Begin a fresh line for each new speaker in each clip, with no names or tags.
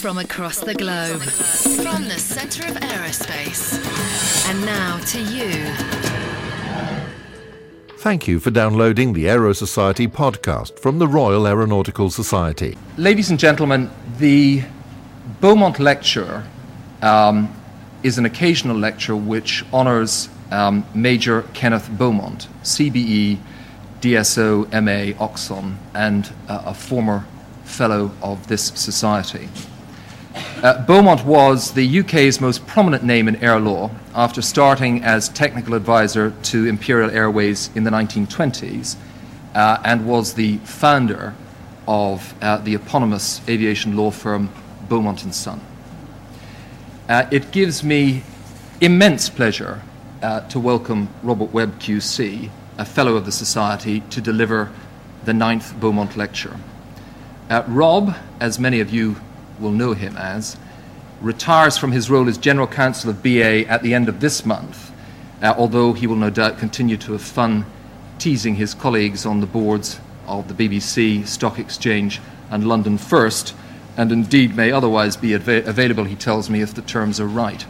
from across the globe, from the center of aerospace. And now to you.
Thank you for downloading the Aero Society podcast from the Royal Aeronautical Society.
Ladies and gentlemen, the Beaumont Lecture um, is an occasional lecture which honours um, Major Kenneth Beaumont, CBE, DSO, MA, Oxon, and uh, a former fellow of this society. Uh, Beaumont was the UK's most prominent name in air law after starting as technical advisor to Imperial Airways in the 1920s uh, and was the founder of uh, the eponymous aviation law firm Beaumont and Son. Uh, it gives me immense pleasure uh, to welcome Robert Webb QC, a fellow of the Society, to deliver the ninth Beaumont Lecture. Uh, Rob, as many of you will know him as, retires from his role as General Counsel of BA at the end of this month, uh, although he will no doubt continue to have fun teasing his colleagues on the boards of the BBC, Stock Exchange, and London First, and indeed may otherwise be av- available, he tells me, if the terms are right.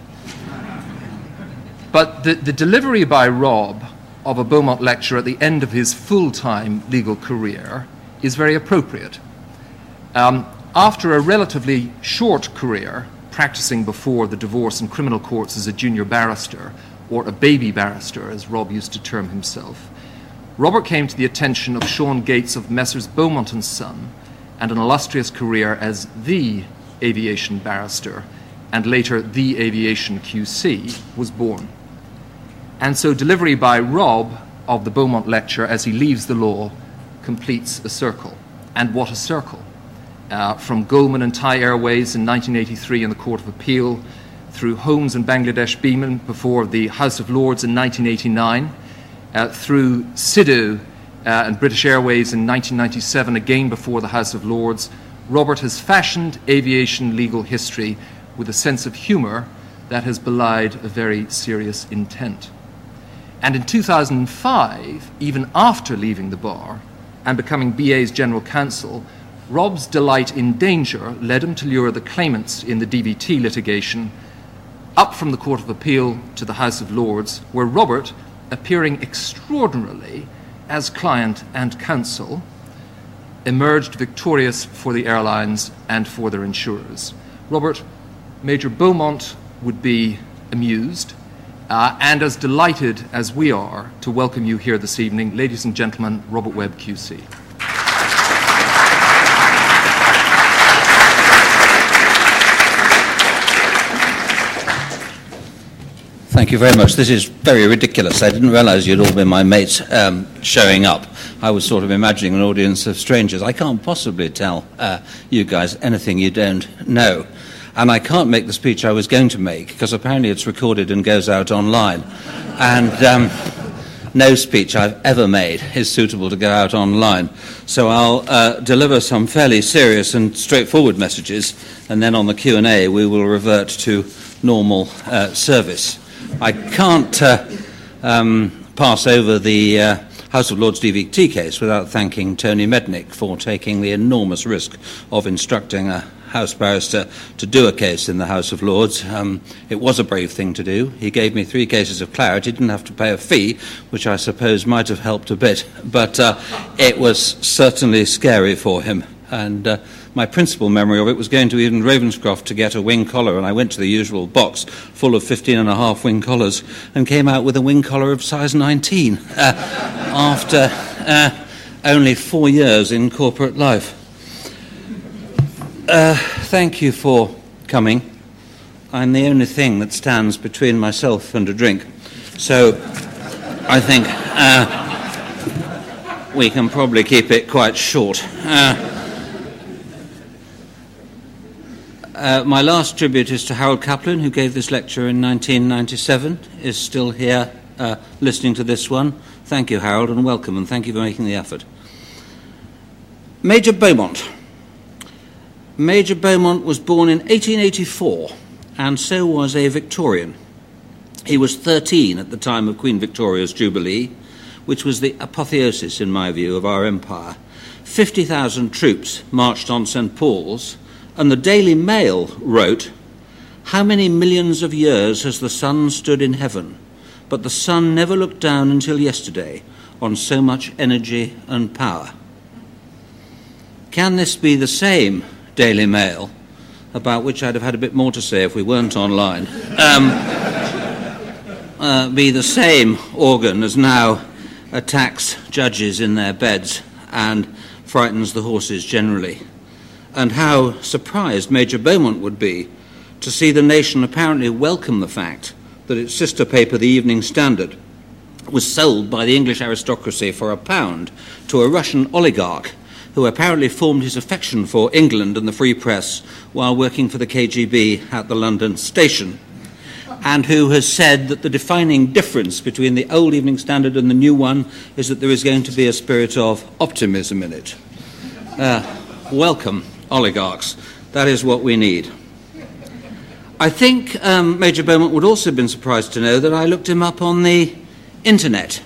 But the, the delivery by Rob of a Beaumont lecture at the end of his full time legal career is very appropriate. Um, after a relatively short career practicing before the divorce and criminal courts as a junior barrister, or a baby barrister, as Rob used to term himself, Robert came to the attention of Sean Gates of Messrs. Beaumont and Son, and an illustrious career as the aviation barrister, and later the aviation QC, was born. And so, delivery by Rob of the Beaumont lecture as he leaves the law completes a circle. And what a circle! Uh, from Goldman and Thai Airways in 1983 in the Court of Appeal, through Holmes and Bangladesh Biman before the House of Lords in 1989, uh, through Sidhu uh, and British Airways in 1997, again before the House of Lords, Robert has fashioned aviation legal history with a sense of humour that has belied a very serious intent. And in 2005, even after leaving the bar and becoming BA's general counsel, Rob's delight in danger led him to lure the claimants in the DVT litigation up from the Court of Appeal to the House of Lords, where Robert, appearing extraordinarily as client and counsel, emerged victorious for the airlines and for their insurers. Robert, Major Beaumont would be amused uh, and as delighted as we are to welcome you here this evening, ladies and gentlemen, Robert Webb QC.
Thank you very much. This is very ridiculous. I didn't realize you'd all been my mates um, showing up. I was sort of imagining an audience of strangers. I can't possibly tell uh, you guys anything you don't know. And I can't make the speech I was going to make because apparently it's recorded and goes out online. And um, no speech I've ever made is suitable to go out online. So I'll uh, deliver some fairly serious and straightforward messages, and then on the Q&A we will revert to normal uh, service. I can't uh, um, pass over the uh, House of Lords DVT case without thanking Tony Mednick for taking the enormous risk of instructing a House barrister to do a case in the House of Lords. Um, it was a brave thing to do. He gave me three cases of claret. He didn't have to pay a fee, which I suppose might have helped a bit, but uh, it was certainly scary for him. And uh, my principal memory of it was going to Ede & Ravenscroft to get a wing collar, and I went to the usual box full of 15 and a half wing collars and came out with a wing collar of size 19 uh, after uh, only four years in corporate life. Uh, thank you for coming. I'm the only thing that stands between myself and a drink. So I think uh, we can probably keep it quite short. Uh, my last tribute is to Harold Caplan, who gave this lecture in 1997, is still here uh, listening to this one. Thank you, Harold, and welcome, and thank you for making the effort. Major Beaumont. Major Beaumont was born in 1884, and so was a Victorian. He was 13 at the time of Queen Victoria's Jubilee, which was the apotheosis, in my view, of our empire. 50,000 troops marched on St. Paul's And the Daily Mail wrote, How many millions of years has the sun stood in heaven? But the sun never looked down until yesterday on so much energy and power. Can this be the same Daily Mail, about which I'd have had a bit more to say if we weren't online, um, uh, be the same organ as now attacks judges in their beds and frightens the horses generally? And how surprised Major Beaumont would be to see the nation apparently welcome the fact that its sister paper, the Evening Standard, was sold by the English aristocracy for a pound to a Russian oligarch who apparently formed his affection for England and the free press while working for the KGB at the London station, and who has said that the defining difference between the old Evening Standard and the new one is that there is going to be a spirit of optimism in it. Uh, welcome, oligarchs. That is what we need. I think um, Major Beaumont would also have been surprised to know that I looked him up on the internet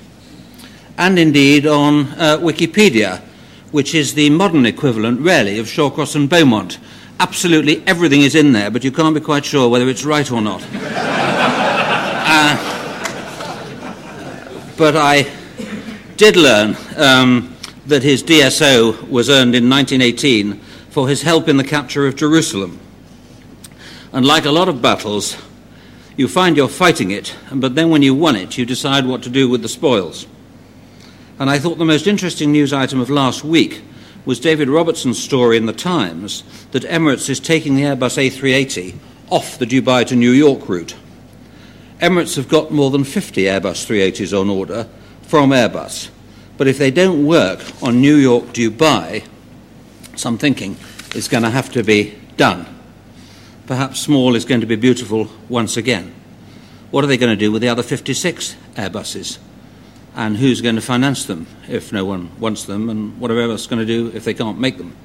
and indeed on uh, Wikipedia which is the modern equivalent, really, of Shawcross and Beaumont. Absolutely everything is in there, but you can't be quite sure whether it's right or not. uh, but I did learn um, that his DSO was earned in 1918 for his help in the capture of Jerusalem. And like a lot of battles, you find you're fighting it, but then when you won it, you decide what to do with the spoils. And I thought the most interesting news item of last week was David Robertson's story in the Times that Emirates is taking the Airbus A380 off the Dubai to New York route. Emirates have got more than 50 Airbus 380s on order from Airbus. But if they don't work on New York Dubai, some thinking is going to have to be done. Perhaps small is going to be beautiful once again. What are they going to do with the other 56 Airbuses? and who's going to finance them if no one wants them, and what are Airbus going to do if they can't make them.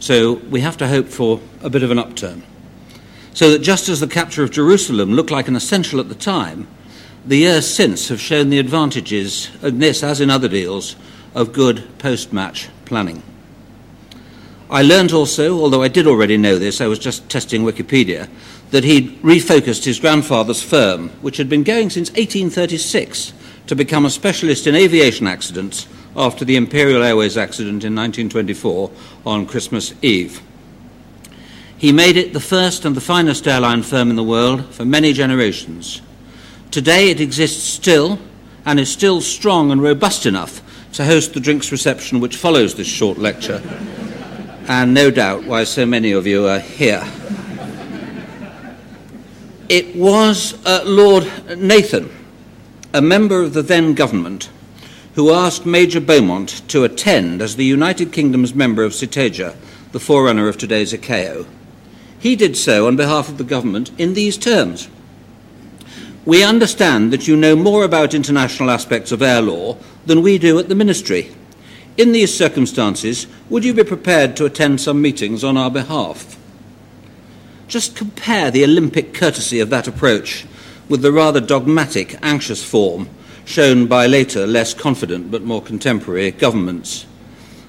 So we have to hope for a bit of an upturn. So that just as the capture of Jerusalem looked like an essential at the time, the years since have shown the advantages, in this as in other deals, of good post match planning. I learned also, although I did already know this, I was just testing Wikipedia, that he'd refocused his grandfather's firm, which had been going since 1836 to become a specialist in aviation accidents after the Imperial Airways accident in 1924 on Christmas Eve. He made it the first and the finest airline firm in the world for many generations. Today it exists still and is still strong and robust enough to host the drinks reception which follows this short lecture, and no doubt why so many of you are here. It was uh, Lord Nathan a member of the then government who asked Major Beaumont to attend as the United Kingdom's member of CITEJA, the forerunner of today's ICAO. He did so on behalf of the government in these terms. We understand that you know more about international aspects of air law than we do at the Ministry. In these circumstances, would you be prepared to attend some meetings on our behalf? Just compare the Olympic courtesy of that approach with the rather dogmatic, anxious form shown by later, less confident but more contemporary governments.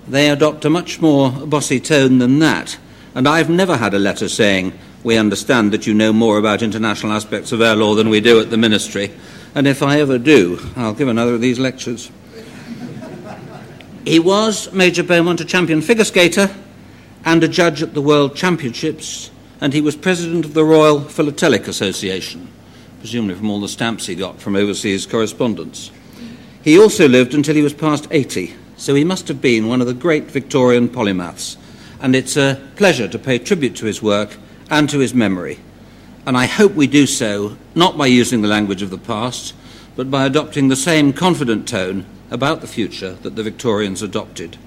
They adopt a much more bossy tone than that, and I've never had a letter saying, We understand that you know more about international aspects of air law than we do at the Ministry, and if I ever do, I'll give another of these lectures. He was, Major Beaumont, a champion figure skater and a judge at the World Championships, and he was president of the Royal Philatelic Association presumably from all the stamps he got from overseas correspondence. He also lived until he was past 80, so he must have been one of the great Victorian polymaths, and it's a pleasure to pay tribute to his work and to his memory. And I hope we do so not by using the language of the past, but by adopting the same confident tone about the future that the Victorians adopted.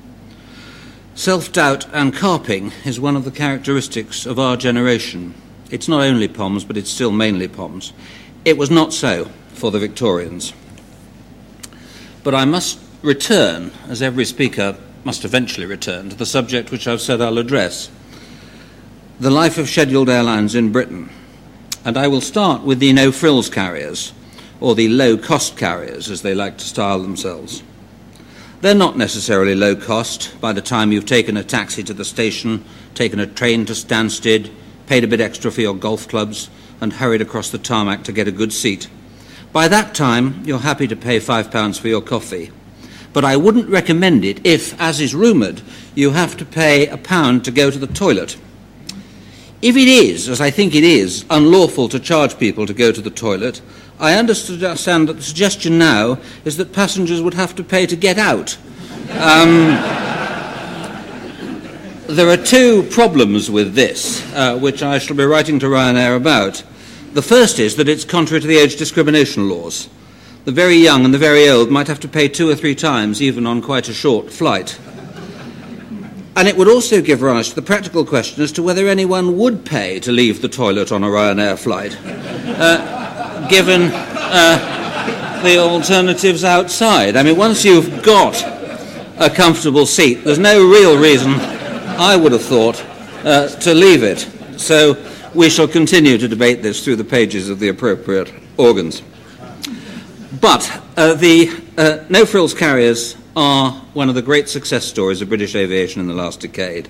Self doubt and carping is one of the characteristics of our generation. It's not only POMS, but it's still mainly POMS. It was not so for the Victorians. But I must return, as every speaker must eventually return, to the subject which I've said I'll address the life of scheduled airlines in Britain. And I will start with the no frills carriers, or the low cost carriers, as they like to style themselves. They're not necessarily low cost by the time you've taken a taxi to the station, taken a train to Stansted, paid a bit extra for your golf clubs, and hurried across the tarmac to get a good seat. By that time, you're happy to pay £5 for your coffee. But I wouldn't recommend it if, as is rumoured, you have to pay a pound to go to the toilet. If it is, as I think it is, unlawful to charge people to go to the toilet, I understand that the suggestion now is that passengers would have to pay to get out. Um, there are two problems with this, uh, which I shall be writing to Ryanair about. The first is that it's contrary to the age discrimination laws. The very young and the very old might have to pay two or three times, even on quite a short flight. And it would also give rise to the practical question as to whether anyone would pay to leave the toilet on a Ryanair flight. Uh, given uh, the alternatives outside. I mean, once you've got a comfortable seat, there's no real reason, I would have thought, uh, to leave it. So we shall continue to debate this through the pages of the appropriate organs. But uh, the uh, no frills carriers are one of the great success stories of British aviation in the last decade.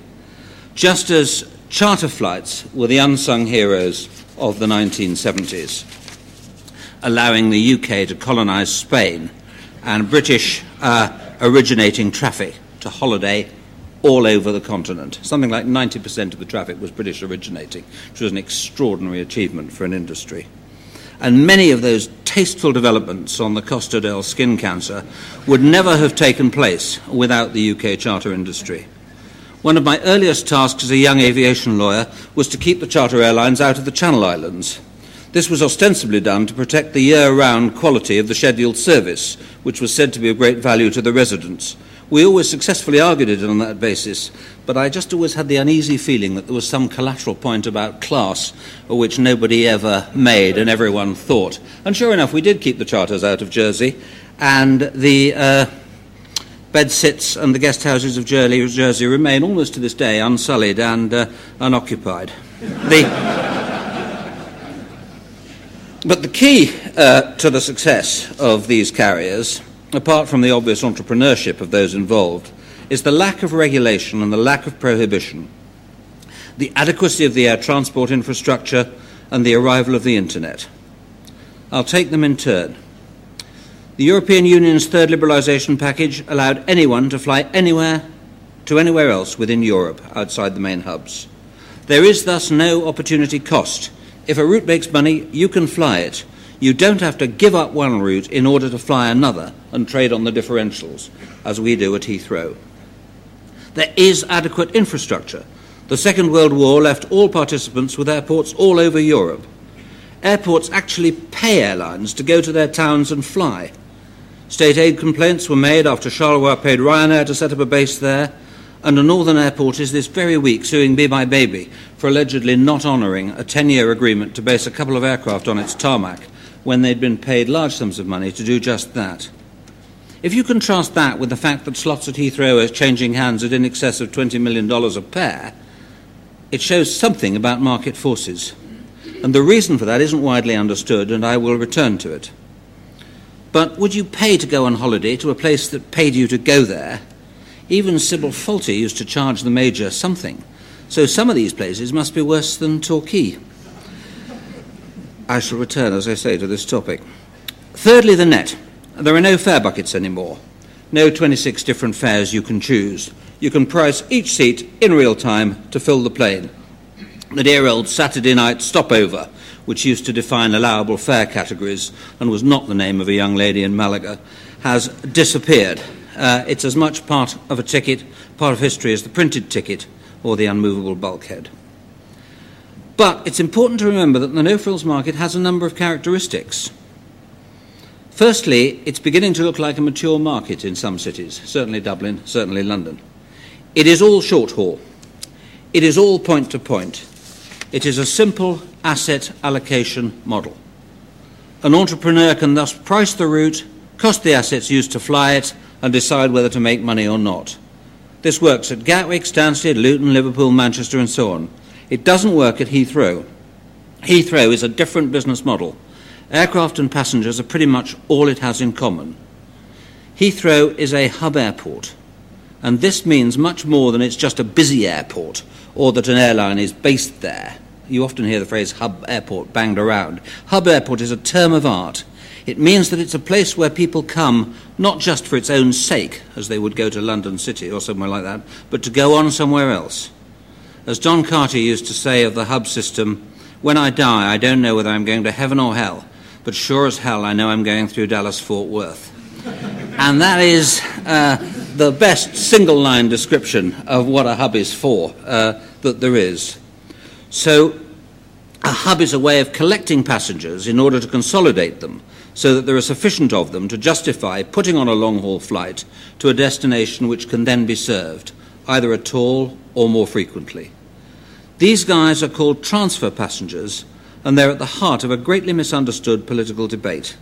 Just as charter flights were the unsung heroes of the 1970s allowing the UK to colonise Spain and British uh, originating traffic to holiday all over the continent. Something like 90% of the traffic was British originating, which was an extraordinary achievement for an industry. And many of those tasteful developments on the Costa del skin cancer would never have taken place without the UK charter industry. One of my earliest tasks as a young aviation lawyer was to keep the charter airlines out of the Channel Islands this was ostensibly done to protect the year round quality of the scheduled service, which was said to be of great value to the residents. We always successfully argued it on that basis, but I just always had the uneasy feeling that there was some collateral point about class which nobody ever made and everyone thought. And sure enough, we did keep the charters out of Jersey, and the uh, bedsits and the guest houses of Jersey, Jersey remain almost to this day unsullied and uh, unoccupied. The but the key uh, to the success of these carriers, apart from the obvious entrepreneurship of those involved, is the lack of regulation and the lack of prohibition, the adequacy of the air transport infrastructure, and the arrival of the internet. I'll take them in turn. The European Union's third liberalisation package allowed anyone to fly anywhere to anywhere else within Europe outside the main hubs. There is thus no opportunity cost if a route makes money, you can fly it. You don't have to give up one route in order to fly another and trade on the differentials, as we do at Heathrow. There is adequate infrastructure. The Second World War left all participants with airports all over Europe. Airports actually pay airlines to go to their towns and fly. State aid complaints were made after Charleroi paid Ryanair to set up a base there, and a northern airport is this very week suing bmibaby for allegedly not honouring a 10 year agreement to base a couple of aircraft on its tarmac when they'd been paid large sums of money to do just that. If you contrast that with the fact that slots at Heathrow are changing hands at in excess of $20 million a pair, it shows something about market forces. And the reason for that isn't widely understood, and I will return to it. But would you pay to go on holiday to a place that paid you to go there even Sybil Fawlty used to charge the Major something. So some of these places must be worse than Torquay. I shall return, as I say, to this topic. Thirdly, the net. There are no fare buckets anymore. No 26 different fares you can choose. You can price each seat in real time to fill the plane. The dear old Saturday night stopover, which used to define allowable fare categories and was not the name of a young lady in Malaga, has disappeared uh, it's as much part of a ticket, part of history, as the printed ticket or the unmovable bulkhead. But it's important to remember that the no frills market has a number of characteristics. Firstly, it's beginning to look like a mature market in some cities, certainly Dublin, certainly London. It is all short haul. It is all point to point. It is a simple asset allocation model. An entrepreneur can thus price the route, cost the assets used to fly it, and decide whether to make money or not. This works at Gatwick, Stansted, Luton, Liverpool, Manchester, and so on. It doesn't work at Heathrow. Heathrow is a different business model. Aircraft and passengers are pretty much all it has in common. Heathrow is a hub airport, and this means much more than it's just a busy airport or that an airline is based there. You often hear the phrase hub airport banged around. Hub airport is a term of art. It means that it's a place where people come not just for its own sake, as they would go to London City or somewhere like that, but to go on somewhere else. As John Carter used to say of the hub system, when I die, I don't know whether I'm going to heaven or hell, but sure as hell I know I'm going through Dallas Fort Worth. and that is uh, the best single line description of what a hub is for uh, that there is. So, a hub is a way of collecting passengers in order to consolidate them so that there are sufficient of them to justify putting on a long haul flight to a destination which can then be served, either at all or more frequently. These guys are called transfer passengers, and they're at the heart of a greatly misunderstood political debate.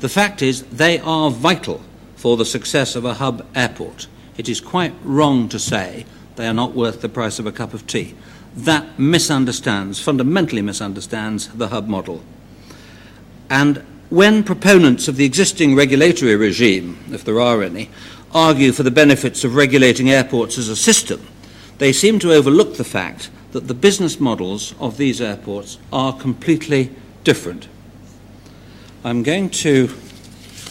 The fact is, they are vital for the success of a hub airport. It is quite wrong to say they are not worth the price of a cup of tea. That misunderstands, fundamentally misunderstands, the hub model. And when proponents of the existing regulatory regime, if there are any, argue for the benefits of regulating airports as a system, they seem to overlook the fact that the business models of these airports are completely different. I'm going to,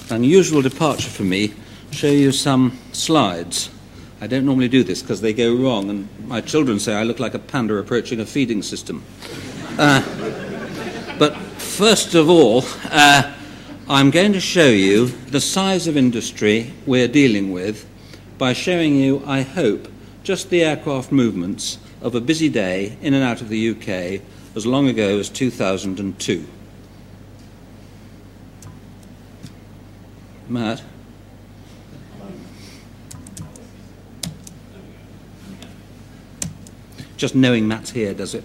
unusual departure for me, show you some slides. I don't normally do this because they go wrong, and my children say I look like a panda approaching a feeding system. Uh, but first of all, uh, I'm going to show you the size of industry we're dealing with by showing you, I hope, just the aircraft movements of a busy day in and out of the UK as long ago as 2002. Matt? Just knowing Matt's here, does it?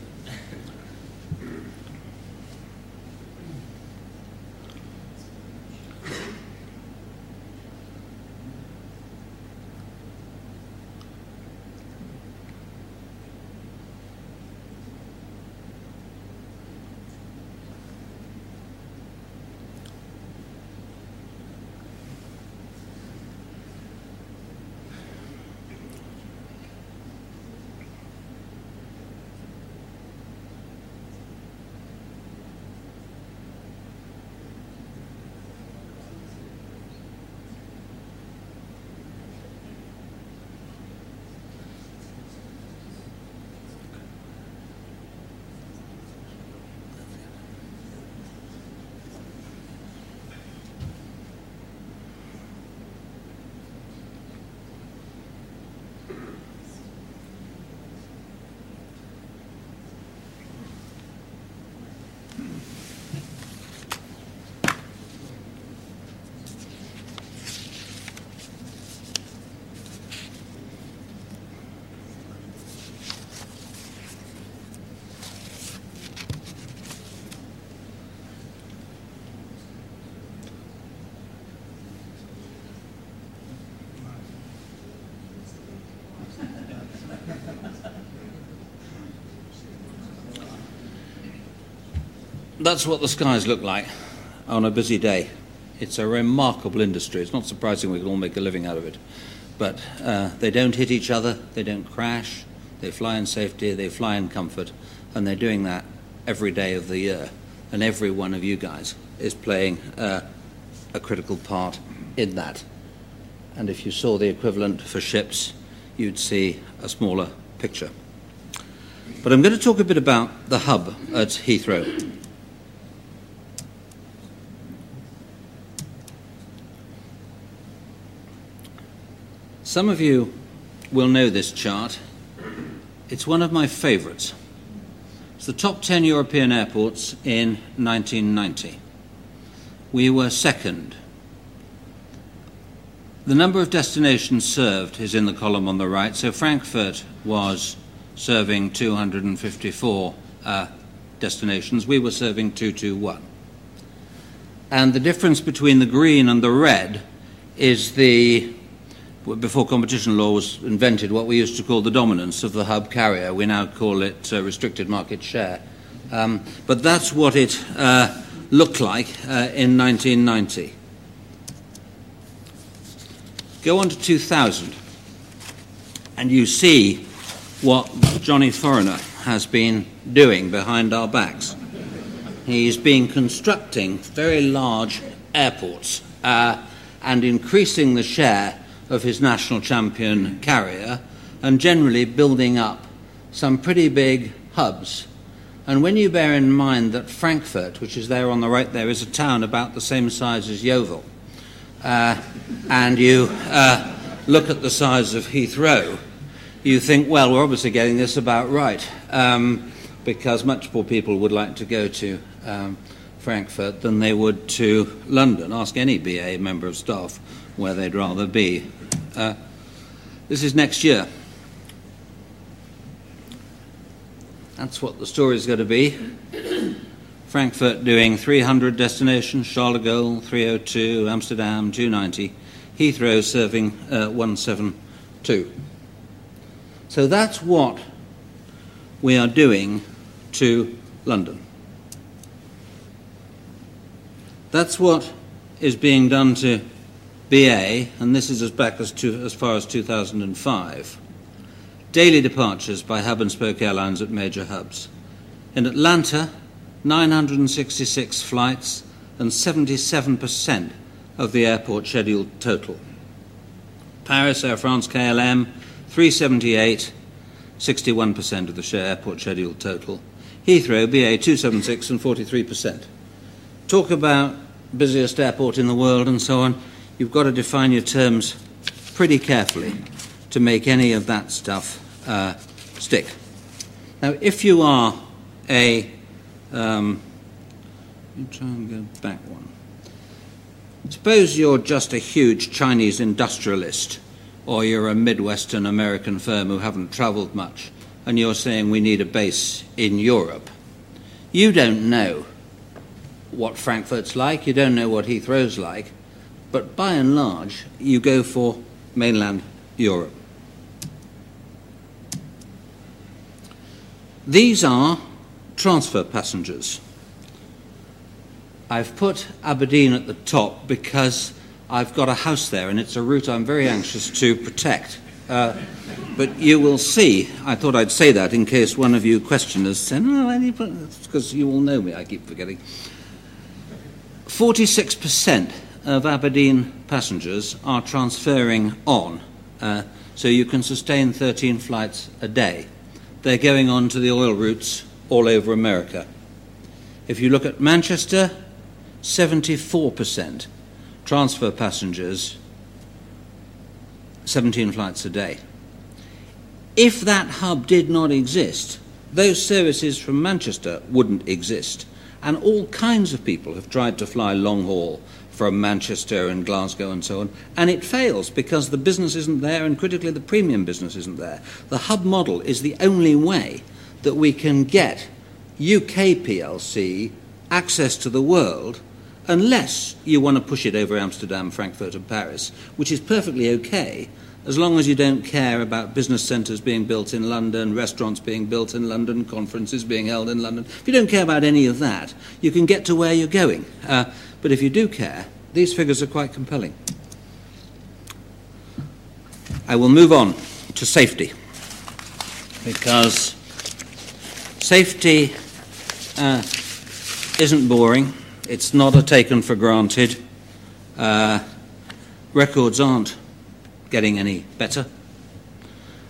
That's what the skies look like on a busy day. It's a remarkable industry. It's not surprising we can all make a living out of it. But uh, they don't hit each other, they don't crash, they fly in safety, they fly in comfort, and they're doing that every day of the year. And every one of you guys is playing uh, a critical part in that. And if you saw the equivalent for ships, you'd see a smaller picture. But I'm going to talk a bit about the hub at Heathrow. Some of you will know this chart. It's one of my favourites. It's the top 10 European airports in 1990. We were second. The number of destinations served is in the column on the right. So Frankfurt was serving 254 uh, destinations. We were serving 221. And the difference between the green and the red is the before competition law was invented, what we used to call the dominance of the hub carrier. We now call it uh, restricted market share. Um, but that's what it uh, looked like uh, in 1990. Go on to 2000, and you see what Johnny Foreigner has been doing behind our backs. He's been constructing very large airports uh, and increasing the share of his national champion carrier and generally building up some pretty big hubs. And when you bear in mind that Frankfurt, which is there on the right there, is a town about the same size as Yeovil, uh, and you uh, look at the size of Heathrow, you think, well, we're obviously getting this about right, um, because much more people would like to go to um, Frankfurt than they would to London. Ask any BA member of staff where they'd rather be. Uh, this is next year. That's what the story is going to be. Frankfurt doing 300 destinations, Charles de Gaulle 302, Amsterdam 290, Heathrow serving uh, 172. So that's what we are doing to London. That's what is being done to BA, and this is as back as, to, as far as 2005 daily departures by hub and spoke airlines at major hubs. In Atlanta, 966 flights and 77% of the airport scheduled total. Paris, Air France KLM, 378, 61% of the share airport scheduled total. Heathrow, BA 276 and 43%. Talk about busiest airport in the world and so on. You've got to define your terms pretty carefully to make any of that stuff uh, stick. Now, if you are a, um, try and go back one. Suppose you're just a huge Chinese industrialist, or you're a Midwestern American firm who haven't travelled much, and you're saying we need a base in Europe. You don't know what Frankfurt's like, you don't know what Heathrow's like, but by and large, you go for mainland Europe. These are transfer passengers. I've put Aberdeen at the top because I've got a house there and it's a route I'm very anxious to protect. Uh, but you will see, I thought I'd say that in case one of you questioners said, oh, because you all know me, I keep forgetting. 46% of Aberdeen passengers are transferring on, uh, so you can sustain 13 flights a day they're going on to the oil routes all over America. If you look at Manchester, 74% transfer passengers, 17 flights a day. If that hub did not exist, those services from Manchester wouldn't exist. And all kinds of people have tried to fly long haul from Manchester and Glasgow and so on, and it fails because the business isn't there and critically the premium business isn't there. The hub model is the only way that we can get UK PLC access to the world unless you want to push it over Amsterdam, Frankfurt, and Paris, which is perfectly okay as long as you don't care about business centres being built in London, restaurants being built in London, conferences being held in London. If you don't care about any of that, you can get to where you're going. Uh, but if you do care, these figures are quite compelling. I will move on to safety because safety uh, isn't boring, it's not a taken for granted. Uh, records aren't getting any better.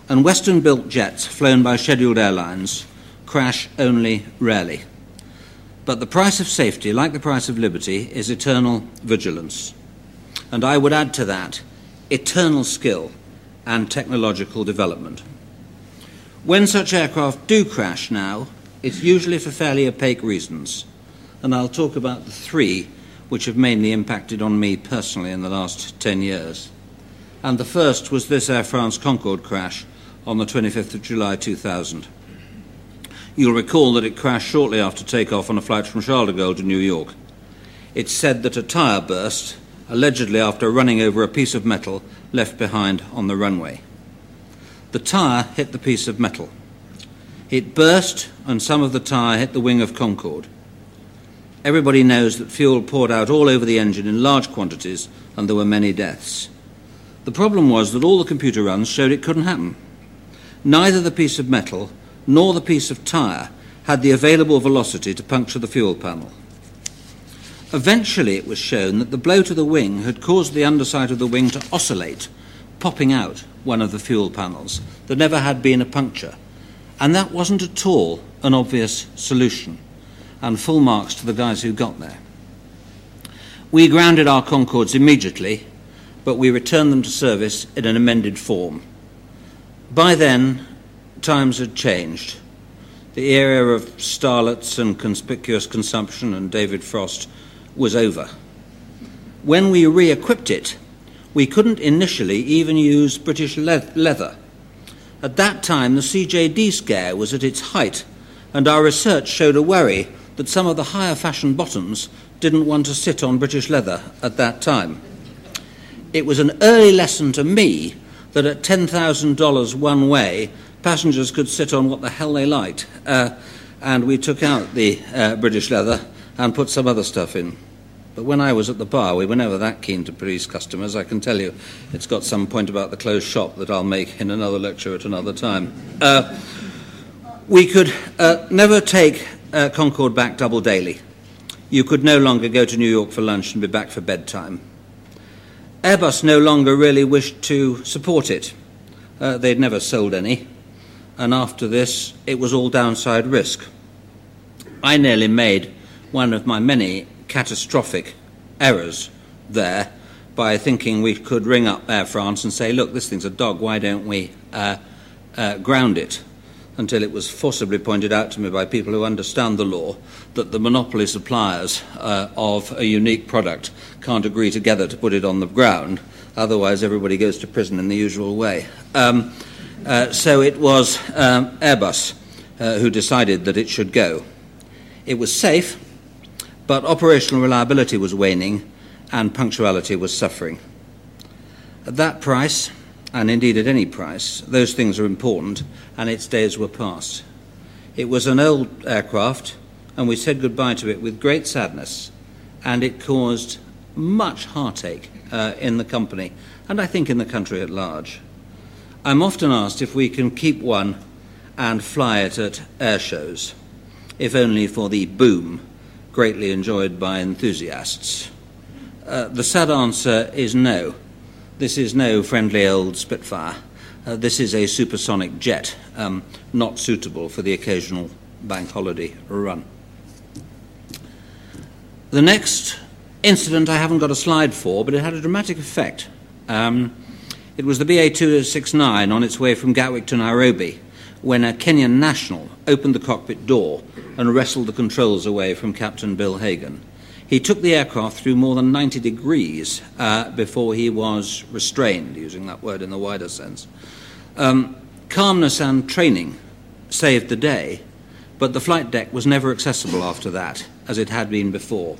And Western built jets flown by scheduled airlines crash only rarely. But the price of safety, like the price of liberty, is eternal vigilance. And I would add to that eternal skill and technological development. When such aircraft do crash now, it's usually for fairly opaque reasons. And I'll talk about the three which have mainly impacted on me personally in the last 10 years. And the first was this Air France Concorde crash on the 25th of July 2000. You'll recall that it crashed shortly after takeoff on a flight from Charles de Gaulle to New York. It's said that a tyre burst, allegedly after running over a piece of metal left behind on the runway. The tyre hit the piece of metal. It burst, and some of the tyre hit the wing of Concorde. Everybody knows that fuel poured out all over the engine in large quantities, and there were many deaths. The problem was that all the computer runs showed it couldn't happen. Neither the piece of metal nor the piece of tyre had the available velocity to puncture the fuel panel. Eventually, it was shown that the blow to the wing had caused the underside of the wing to oscillate, popping out one of the fuel panels. There never had been a puncture. And that wasn't at all an obvious solution. And full marks to the guys who got there. We grounded our Concordes immediately, but we returned them to service in an amended form. By then, times had changed. The era of starlets and conspicuous consumption and David Frost was over. When we re equipped it, we couldn't initially even use British le- leather. At that time, the CJD scare was at its height, and our research showed a worry that some of the higher fashion bottoms didn't want to sit on British leather at that time. It was an early lesson to me that at $10,000 one way, passengers could sit on what the hell they liked. Uh, and we took out the uh, British leather and put some other stuff in. But when I was at the bar, we were never that keen to please customers. I can tell you it's got some point about the closed shop that I'll make in another lecture at another time. Uh, we could uh, never take uh, Concorde back double daily. You could no longer go to New York for lunch and be back for bedtime. Airbus no longer really wished to support it. Uh, they'd never sold any, and after this, it was all downside risk. I nearly made one of my many catastrophic errors there by thinking we could ring up Air France and say, look, this thing's a dog, why don't we uh, uh, ground it? Until it was forcibly pointed out to me by people who understand the law that the monopoly suppliers uh, of a unique product can't agree together to put it on the ground, otherwise, everybody goes to prison in the usual way. Um, uh, so it was um, Airbus uh, who decided that it should go. It was safe, but operational reliability was waning and punctuality was suffering. At that price, and indeed at any price, those things are important, and its days were past. It was an old aircraft, and we said goodbye to it with great sadness, and it caused much heartache uh, in the company, and I think in the country at large. I'm often asked if we can keep one and fly it at air shows, if only for the boom greatly enjoyed by enthusiasts? Uh, the sad answer is no. This is no friendly old Spitfire. Uh, this is a supersonic jet, um, not suitable for the occasional bank holiday run. The next incident I haven't got a slide for, but it had a dramatic effect. Um, it was the BA 269 on its way from Gatwick to Nairobi when a Kenyan national opened the cockpit door and wrestled the controls away from Captain Bill Hagan. He took the aircraft through more than 90 degrees uh, before he was restrained, using that word in the wider sense. Um, calmness and training saved the day, but the flight deck was never accessible after that, as it had been before.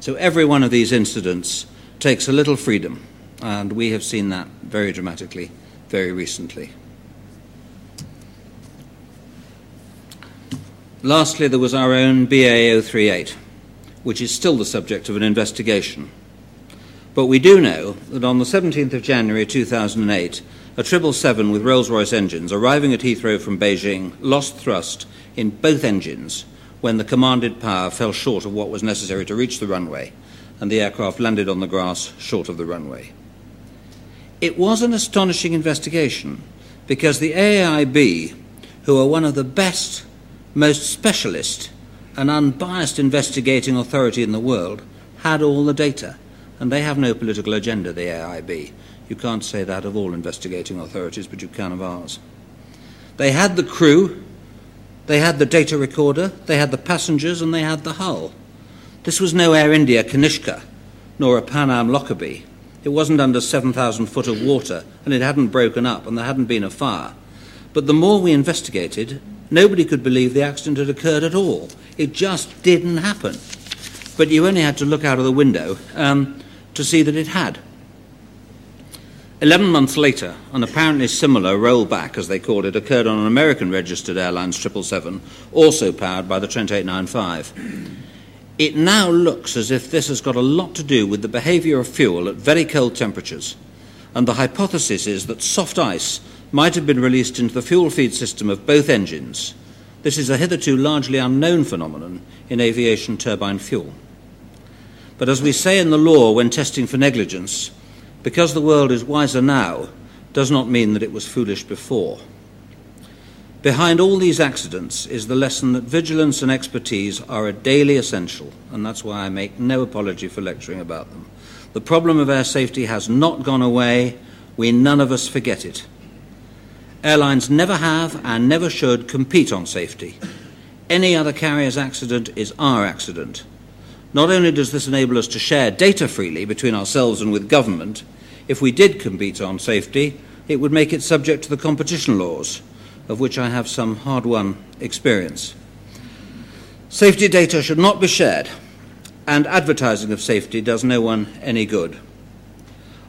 So every one of these incidents takes a little freedom, and we have seen that very dramatically very recently. Lastly, there was our own BA 038, which is still the subject of an investigation. But we do know that on the 17th of January 2008, a 777 with Rolls Royce engines arriving at Heathrow from Beijing lost thrust in both engines when the commanded power fell short of what was necessary to reach the runway, and the aircraft landed on the grass short of the runway. It was an astonishing investigation because the AIB, who are one of the best most specialist and unbiased investigating authority in the world, had all the data. And they have no political agenda, the AIB. You can't say that of all investigating authorities, but you can of ours. They had the crew, they had the data recorder, they had the passengers, and they had the hull. This was no Air India Kanishka, nor a Pan Am Lockerbie. It wasn't under 7,000 foot of water, and it hadn't broken up, and there hadn't been a fire. But the more we investigated, Nobody could believe the accident had occurred at all. It just didn't happen. But you only had to look out of the window um, to see that it had. Eleven months later, an apparently similar rollback, as they called it, occurred on an American registered airlines 777, also powered by the Trent 895. It now looks as if this has got a lot to do with the behaviour of fuel at very cold temperatures and the hypothesis is that soft ice might have been released into the fuel feed system of both engines. This is a hitherto largely unknown phenomenon in aviation turbine fuel. But as we say in the law when testing for negligence, because the world is wiser now does not mean that it was foolish before. Behind all these accidents is the lesson that vigilance and expertise are a daily essential, and that's why I make no apology for lecturing about them. The problem of air safety has not gone away. We none of us forget it. Airlines never have and never should compete on safety. Any other carrier's accident is our accident. Not only does this enable us to share data freely between ourselves and with government, if we did compete on safety, it would make it subject to the competition laws of which I have some hard won experience. Safety data should not be shared, and advertising of safety does no one any good.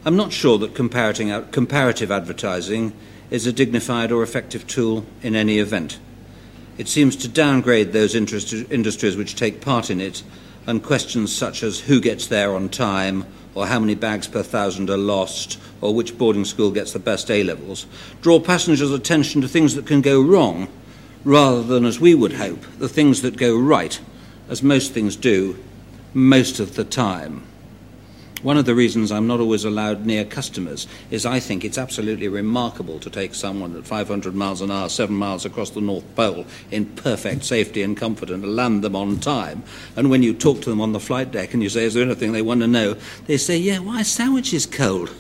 I'm not sure that comparative advertising is a dignified or effective tool in any event. It seems to downgrade those industries which take part in it, and questions such as who gets there on time, or how many bags per thousand are lost, or which boarding school gets the best A levels, draw passengers' attention to things that can go wrong rather than, as we would hope, the things that go right, as most things do most of the time. One of the reasons I'm not always allowed near customers is I think it's absolutely remarkable to take someone at 500 miles an hour, seven miles across the North Pole, in perfect safety and comfort and land them on time. And when you talk to them on the flight deck and you say, Is there anything they want to know? They say, Yeah, why sandwich is cold?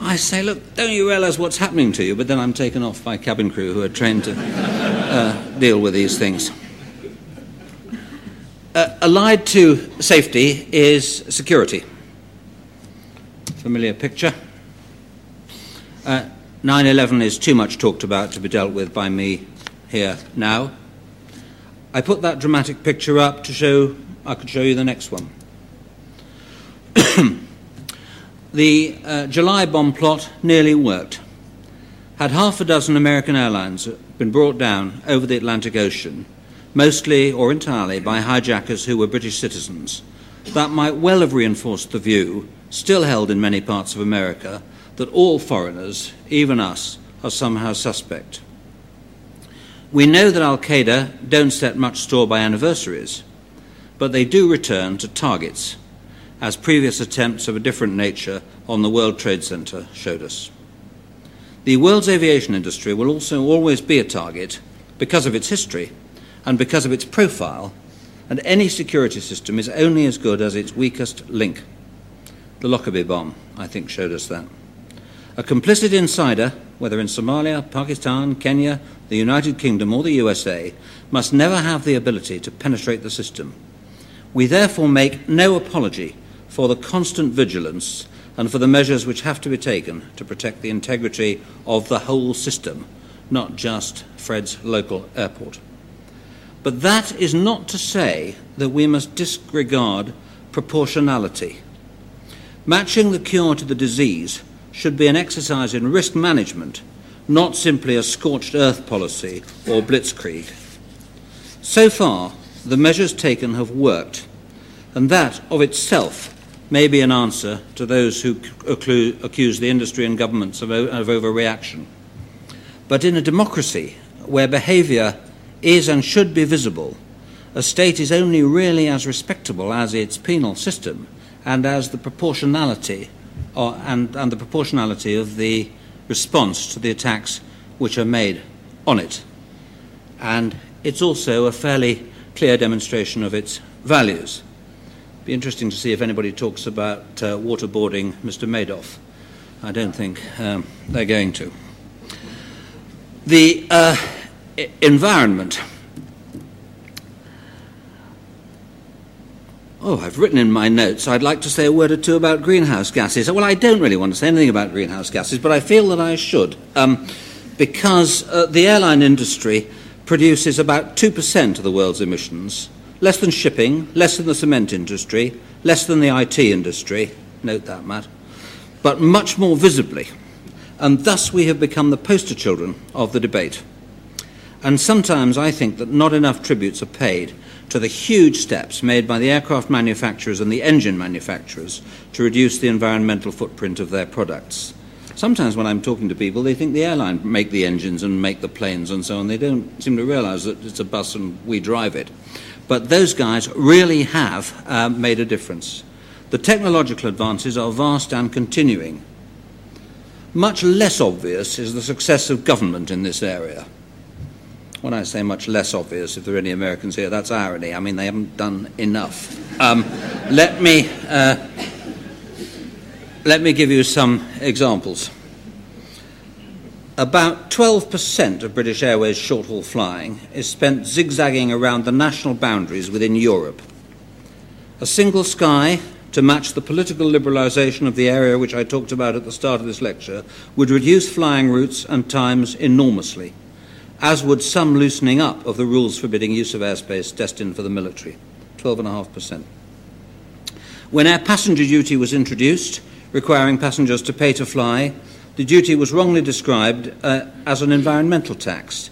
I say, look, don't you realise what's happening to you? But then I'm taken off by cabin crew who are trained to uh, deal with these things. Uh, allied to safety is security. Familiar picture. Uh, 9 11 is too much talked about to be dealt with by me here now. I put that dramatic picture up to show, I could show you the next one. The uh, July bomb plot nearly worked. Had half a dozen American airlines been brought down over the Atlantic Ocean, mostly or entirely by hijackers who were British citizens, that might well have reinforced the view, still held in many parts of America, that all foreigners, even us, are somehow suspect. We know that Al Qaeda don't set much store by anniversaries, but they do return to targets as previous attempts of a different nature on the World Trade Center showed us. The world's aviation industry will also always be a target because of its history and because of its profile, and any security system is only as good as its weakest link. The Lockerbie bomb, I think, showed us that. A complicit insider, whether in Somalia, Pakistan, Kenya, the United Kingdom, or the USA, must never have the ability to penetrate the system. We therefore make no apology for the constant vigilance and for the measures which have to be taken to protect the integrity of the whole system, not just Fred's local airport. But that is not to say that we must disregard proportionality. Matching the cure to the disease should be an exercise in risk management, not simply a scorched earth policy or blitzkrieg. So far, the measures taken have worked, and that of itself may be an answer to those who accuse the industry and governments of, of overreaction. But in a democracy where behaviour is and should be visible, a state is only really as respectable as its penal system and as the proportionality or, and, and the proportionality of the response to the attacks which are made on it. And it's also a fairly clear demonstration of its values It'd be interesting to see if anybody talks about uh, waterboarding Mr. Madoff. I don't think um, they're going to. The uh, environment. Oh, I've written in my notes I'd like to say a word or two about greenhouse gases. Well, I don't really want to say anything about greenhouse gases, but I feel that I should, um, because uh, the airline industry produces about 2% of the world's emissions less than shipping, less than the cement industry, less than the IT industry, note that, Matt, but much more visibly. And thus we have become the poster children of the debate. And sometimes I think that not enough tributes are paid to the huge steps made by the aircraft manufacturers and the engine manufacturers to reduce the environmental footprint of their products. Sometimes when I'm talking to people, they think the airline make the engines and make the planes and so on. They don't seem to realize that it's a bus and we drive it. But those guys really have uh, made a difference. The technological advances are vast and continuing. Much less obvious is the success of government in this area. When I say much less obvious, if there are any Americans here, that's irony. I mean, they haven't done enough. Um, let me. Uh, let me give you some examples. About 12% of British Airways short haul flying is spent zigzagging around the national boundaries within Europe. A single sky to match the political liberalisation of the area which I talked about at the start of this lecture would reduce flying routes and times enormously, as would some loosening up of the rules forbidding use of airspace destined for the military. 12.5%. When air passenger duty was introduced, requiring passengers to pay to fly, the duty was wrongly described uh, as an environmental tax.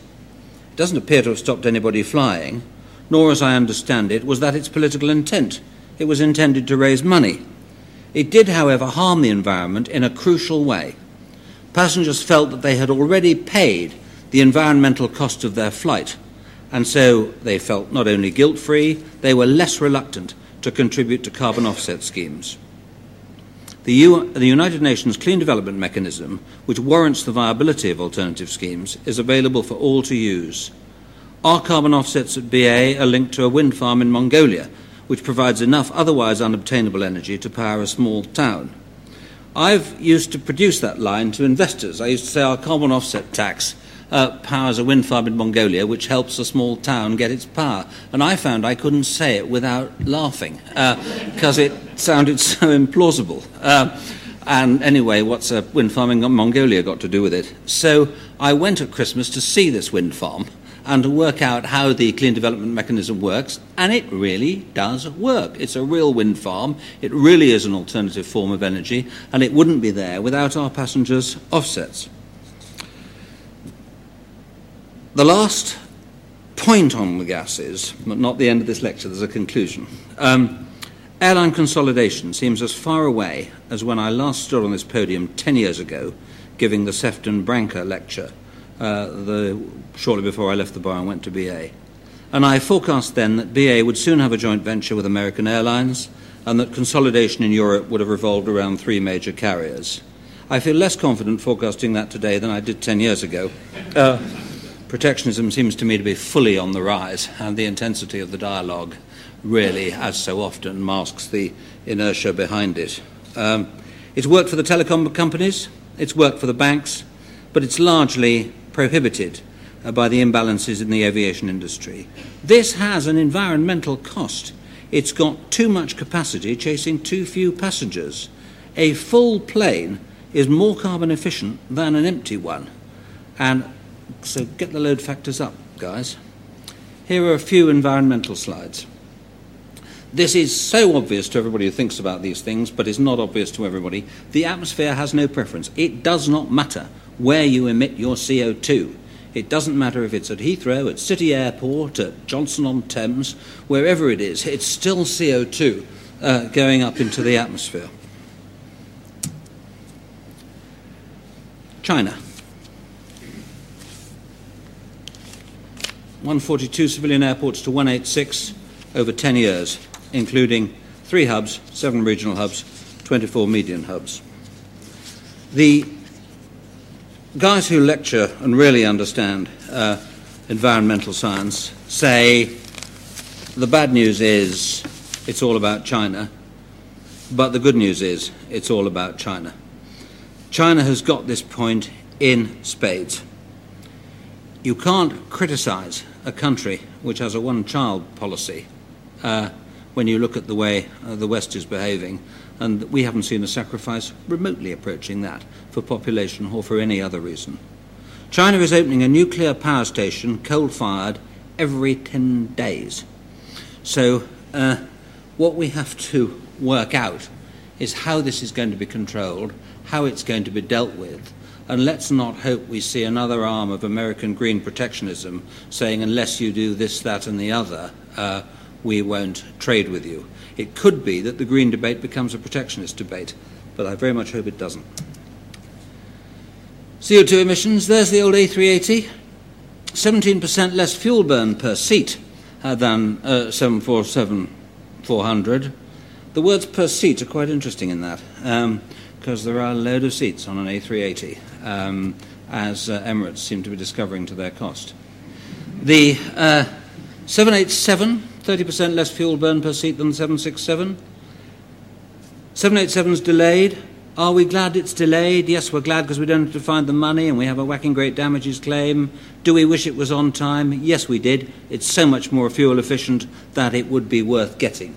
It doesn't appear to have stopped anybody flying, nor, as I understand it, was that its political intent. It was intended to raise money. It did, however, harm the environment in a crucial way. Passengers felt that they had already paid the environmental cost of their flight, and so they felt not only guilt free, they were less reluctant to contribute to carbon offset schemes. The, U- the, United Nations Clean Development Mechanism, which warrants the viability of alternative schemes, is available for all to use. Our carbon offsets at BA are linked to a wind farm in Mongolia, which provides enough otherwise unobtainable energy to power a small town. I've used to produce that line to investors. I used to say our carbon offset tax uh, powers a wind farm in Mongolia, which helps a small town get its power. And I found I couldn't say it without laughing because uh, it sounded so implausible. Uh, and anyway, what's a wind farm in Mongolia got to do with it? So I went at Christmas to see this wind farm and to work out how the clean development mechanism works, and it really does work. It's a real wind farm, it really is an alternative form of energy, and it wouldn't be there without our passengers' offsets. The last point on the gases, but not the end of this lecture, there's a conclusion. Um, airline consolidation seems as far away as when I last stood on this podium 10 years ago giving the Sefton Brancker lecture uh, the, shortly before I left the bar and went to BA. And I forecast then that BA would soon have a joint venture with American Airlines and that consolidation in Europe would have revolved around three major carriers. I feel less confident forecasting that today than I did 10 years ago. Uh, protectionism seems to me to be fully on the rise, and the intensity of the dialogue really, as so often, masks the inertia behind it. Um, it's worked for the telecom companies, it's worked for the banks, but it's largely prohibited uh, by the imbalances in the aviation industry. This has an environmental cost. It's got too much capacity chasing too few passengers. A full plane is more carbon efficient than an empty one. And so get the load factors up, guys. Here are a few environmental slides. This is so obvious to everybody who thinks about these things, but it's not obvious to everybody. The atmosphere has no preference. It does not matter where you emit your CO2. It doesn't matter if it's at Heathrow, at City Airport, at Johnson on Thames, wherever it is, it's still CO2 uh, going up into the atmosphere. China. 142 civilian airports to 186 over 10 years, including three hubs, seven regional hubs, 24 median hubs. The guys who lecture and really understand uh, environmental science say the bad news is it's all about China, but the good news is it's all about China. China has got this point in spades. You can't criticize a country which has a one child policy uh, when you look at the way uh, the West is behaving, and we haven't seen a sacrifice remotely approaching that for population or for any other reason. China is opening a nuclear power station, coal fired, every 10 days. So, uh, what we have to work out is how this is going to be controlled, how it's going to be dealt with, and let's not hope we see another arm of American green protectionism saying, unless you do this, that, and the other, uh, we won't trade with you. It could be that the green debate becomes a protectionist debate, but I very much hope it doesn't. CO2 emissions, there's the old A380. 17% less fuel burn per seat uh, than uh, 747 400. The words per seat are quite interesting in that, because um, there are a load of seats on an A380, um, as uh, Emirates seem to be discovering to their cost. The uh, 787, 30% less fuel burn per seat than the 767. 787 is delayed. Are we glad it's delayed? Yes, we're glad because we don't have to find the money and we have a whacking great damages claim. Do we wish it was on time? Yes, we did. It's so much more fuel efficient that it would be worth getting.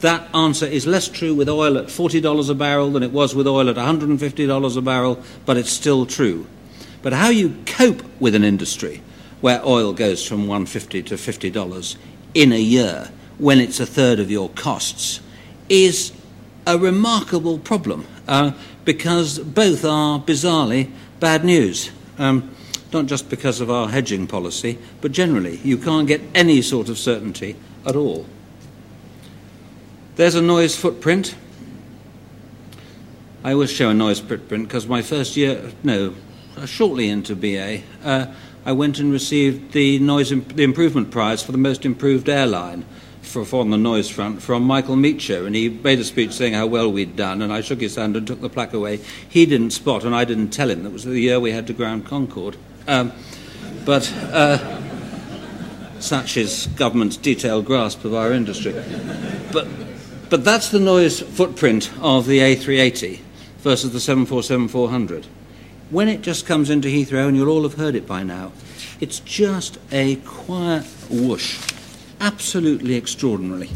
That answer is less true with oil at $40 a barrel than it was with oil at $150 a barrel, but it's still true. But how you cope with an industry where oil goes from $150 to $50 in a year when it's a third of your costs is a remarkable problem uh, because both are bizarrely bad news. Um, not just because of our hedging policy, but generally. You can't get any sort of certainty at all. There's a noise footprint. I always show a noise footprint because my first year, no, uh, shortly into BA, uh, I went and received the noise imp- the improvement prize for the most improved airline for, for on the noise front from Michael Meacher, and he made a speech saying how well we'd done, and I shook his hand and took the plaque away. He didn't spot, and I didn't tell him that was the year we had to ground Concorde. Um, but uh, such is government's detailed grasp of our industry. But, but that's the noise footprint of the A380 versus the 747-400. When it just comes into Heathrow, and you'll all have heard it by now, it's just a quiet whoosh absolutely extraordinary.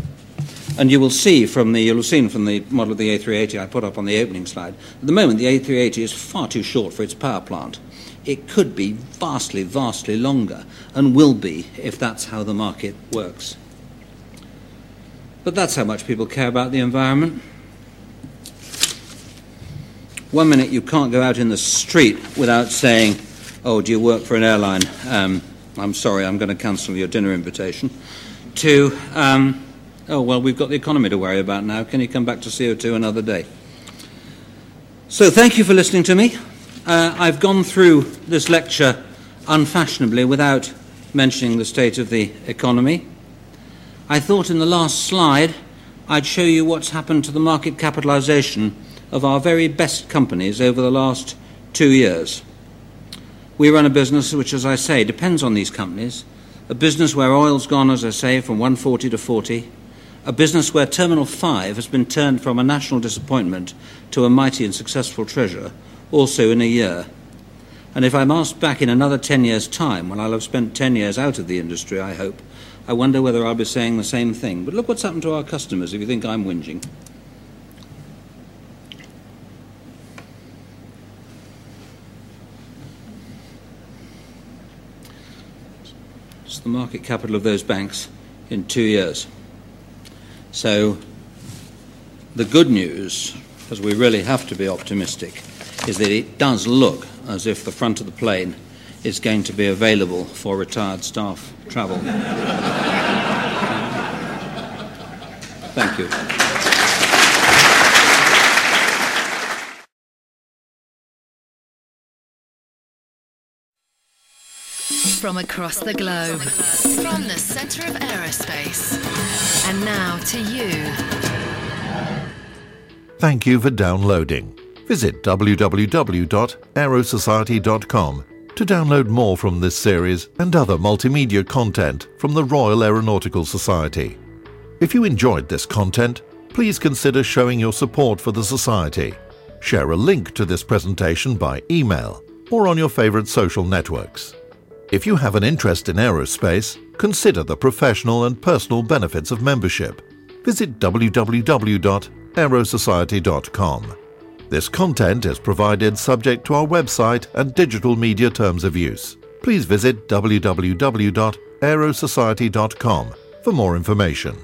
And you will see from the you'll have seen from the model of the A380 I put up on the opening slide. At the moment, the A380 is far too short for its power plant. It could be vastly, vastly longer, and will be if that's how the market works. But that's how much people care about the environment. One minute you can't go out in the street without saying, "Oh, do you work for an airline?" Um, I'm sorry, I'm going to cancel your dinner invitation to, um, oh, well, we've got the economy to worry about now. Can you come back to CO2 another day? So, thank you for listening to me. Uh, I've gone through this lecture unfashionably without mentioning the state of the economy. I thought in the last slide I'd show you what's happened to the market capitalization of our very best companies over the last two years. We run a business which, as I say, depends on these companies a business where oil's gone, as I say, from 140 to 40, a business where Terminal 5 has been turned from a national disappointment to a mighty and successful treasure, also in a year. And if I'm asked back in another 10 years' time, when I'll have spent 10 years out of the industry, I hope, I wonder whether I'll be saying the same thing. But look what's happened to our customers if you think I'm whinging. It's the market capital of those banks in two years. So, the good news, because we really have to be optimistic, is that it does look as if the front of the plane is going to be available for retired staff travel. Thank you.
from across the globe, from the center of aerospace. And now to you.
Thank you for downloading. Visit www.aerosociety.com to download more from this series and other multimedia content from the Royal Aeronautical Society. If you enjoyed this content, please consider showing your support for the Society. Share a link to this presentation by email or on your favourite social networks. If you have an interest in aerospace, consider the professional and personal benefits of membership. Visit www.aerosociety.com. This content is provided subject to our website and digital media terms of use. Please visit www.aerosociety.com for more information.